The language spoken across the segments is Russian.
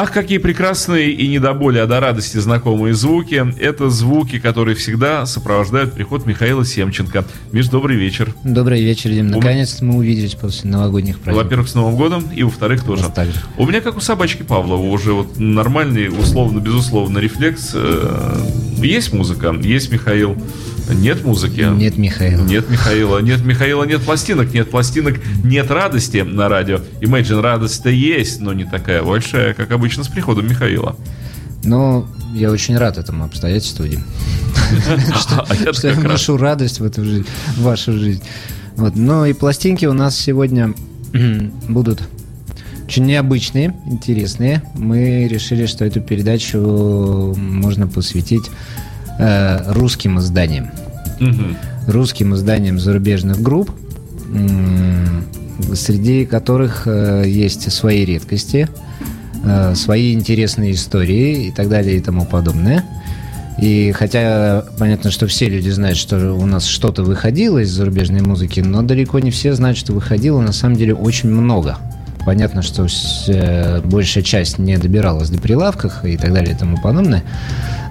Ах, какие прекрасные и не до боли, а до радости знакомые звуки. Это звуки, которые всегда сопровождают приход Михаила Семченко. Миш, добрый вечер. Добрый вечер, Дим. Наконец-то мы увиделись после новогодних праздников. Во-первых, с Новым годом, и во-вторых, тоже. так же. У меня, как у собачки Павлова, уже вот нормальный, условно, безусловно, рефлекс. Э, есть музыка, есть Михаил. Нет музыки. Нет Михаила. Нет Михаила. Нет Михаила, нет пластинок. Нет пластинок, нет радости на радио. Imagine радость-то есть, но не такая большая, как обычно с приходом Михаила. Ну, я очень рад этому обстоятельству, Дим. Что я вношу радость в эту жизнь, в вашу жизнь. Вот. Ну и пластинки у нас сегодня будут очень необычные, интересные. Мы решили, что эту передачу можно посвятить э, русским изданиям. Угу. Русским изданиям зарубежных групп, среди которых э, есть свои редкости, э, свои интересные истории и так далее и тому подобное. И хотя понятно, что все люди знают, что у нас что-то выходило из зарубежной музыки, но далеко не все знают, что выходило на самом деле очень много. Понятно, что э, большая часть не добиралась до прилавках и так далее и тому подобное.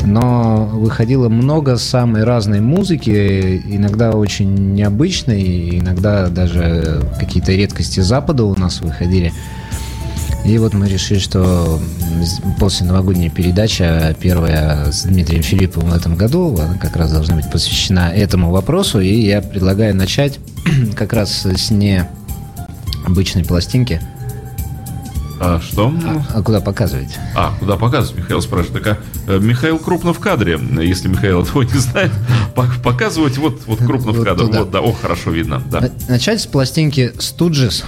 Но выходило много самой разной музыки, иногда очень необычной, иногда даже какие-то редкости Запада у нас выходили. И вот мы решили, что после новогодней передачи, первая с Дмитрием Филипповым в этом году, она как раз должна быть посвящена этому вопросу. И я предлагаю начать как раз с необычной пластинки – а что? А, а куда показывать? А, куда показывать? Михаил спрашивает. Так, а, э, Михаил крупно в кадре. Если Михаил этого не знает, показывать вот, вот крупно в кадре. Вот, да, о, хорошо видно. Да. Начать с пластинки Stooges.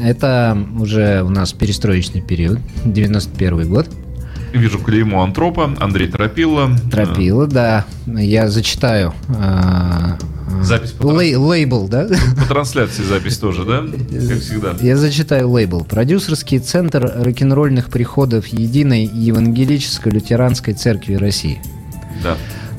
Это уже у нас перестроечный период, 91 год. Вижу клеймо Антропа, Андрей Тропила. Тропила, да. Я зачитаю а, Запись по Лей, лейбл, да? По трансляции запись тоже, да? Как всегда. Я зачитаю лейбл. Продюсерский центр рок-н-ролльных приходов Единой Евангелической Лютеранской Церкви России. Да.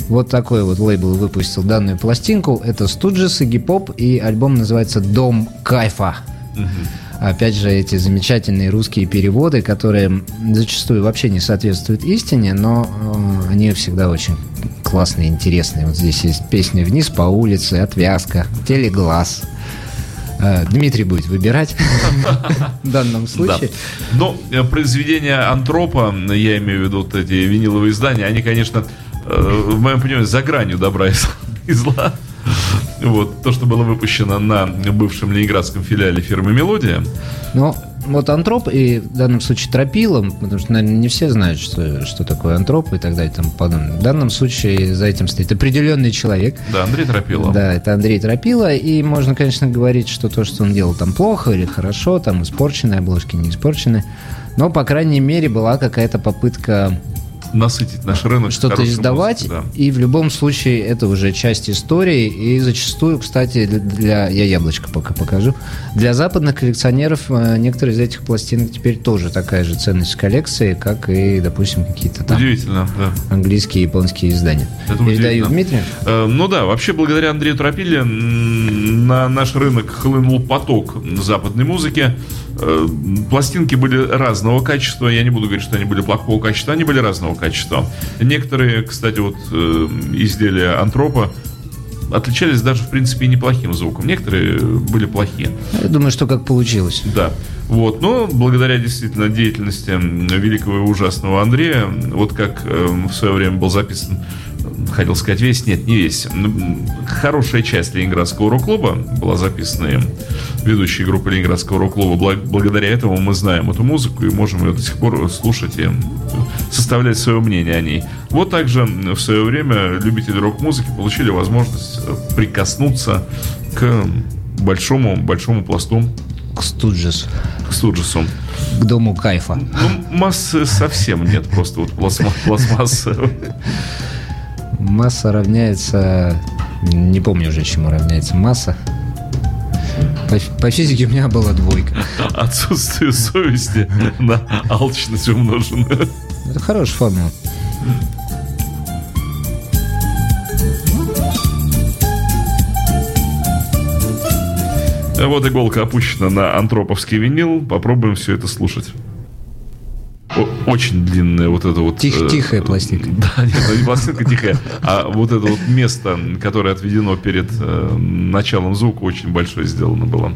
Вот такой вот лейбл выпустил данную пластинку. Это Студжес и Гип-Поп, и альбом называется «Дом кайфа». Угу. Опять же, эти замечательные русские переводы, которые зачастую вообще не соответствуют истине, но э, они всегда очень классные, интересные. Вот здесь есть песня «Вниз по улице», «Отвязка», «Телеглаз». Э, Дмитрий будет выбирать в данном случае. Да. Но э, произведения Антропа, я имею в виду вот эти виниловые издания, они, конечно, э, в моем понимании, за гранью добра и зла. Вот, то, что было выпущено на бывшем ленинградском филиале фирмы «Мелодия». Ну, вот антроп и в данном случае тропилом, потому что, наверное, не все знают, что, что такое антроп и так далее и тому подобное. В данном случае за этим стоит определенный человек. Да, Андрей Тропила. Да, это Андрей Тропила, и можно, конечно, говорить, что то, что он делал там плохо или хорошо, там испорченные обложки, не испорчены, но, по крайней мере, была какая-то попытка насытить наш рынок. Что-то издавать, музыкой, да. и в любом случае это уже часть истории, и зачастую, кстати, для, я яблочко пока покажу, для западных коллекционеров э, некоторые из этих пластинок теперь тоже такая же ценность коллекции, как и, допустим, какие-то там Удивительно, да. английские и японские издания. Это Передаю Дмитрию. Э, ну да, вообще благодаря Андрею Тропиле на наш рынок хлынул поток западной музыки. Э, пластинки были разного качества. Я не буду говорить, что они были плохого качества, они были разного качества. Некоторые, кстати, вот э, изделия антропа отличались даже, в принципе, неплохим звуком. Некоторые были плохие. Я думаю, что как получилось. Да. Вот. Но благодаря действительно деятельности великого и ужасного Андрея, вот как э, в свое время был записан хотел сказать весь, нет, не весь. Хорошая часть Ленинградского рок-клуба была записана им, ведущей группы Ленинградского рок-клуба. Благодаря этому мы знаем эту музыку и можем ее до сих пор слушать и составлять свое мнение о ней. Вот также в свое время любители рок-музыки получили возможность прикоснуться к большому, большому пласту к Студжесу. К Студжесу. К дому кайфа. Ну, массы совсем нет, просто вот пластмасса. Масса равняется... Не помню уже, чему равняется масса. По, по физике у меня была двойка. Отсутствие совести на алчность умножено. Это хорошая формула. Вот иголка опущена на антроповский винил. Попробуем все это слушать. Очень длинная вот это вот... Тих, тихая пластинка. Да, нет, ну не пластинка тихая, а вот это вот место, которое отведено перед э, началом звука, очень большое сделано было.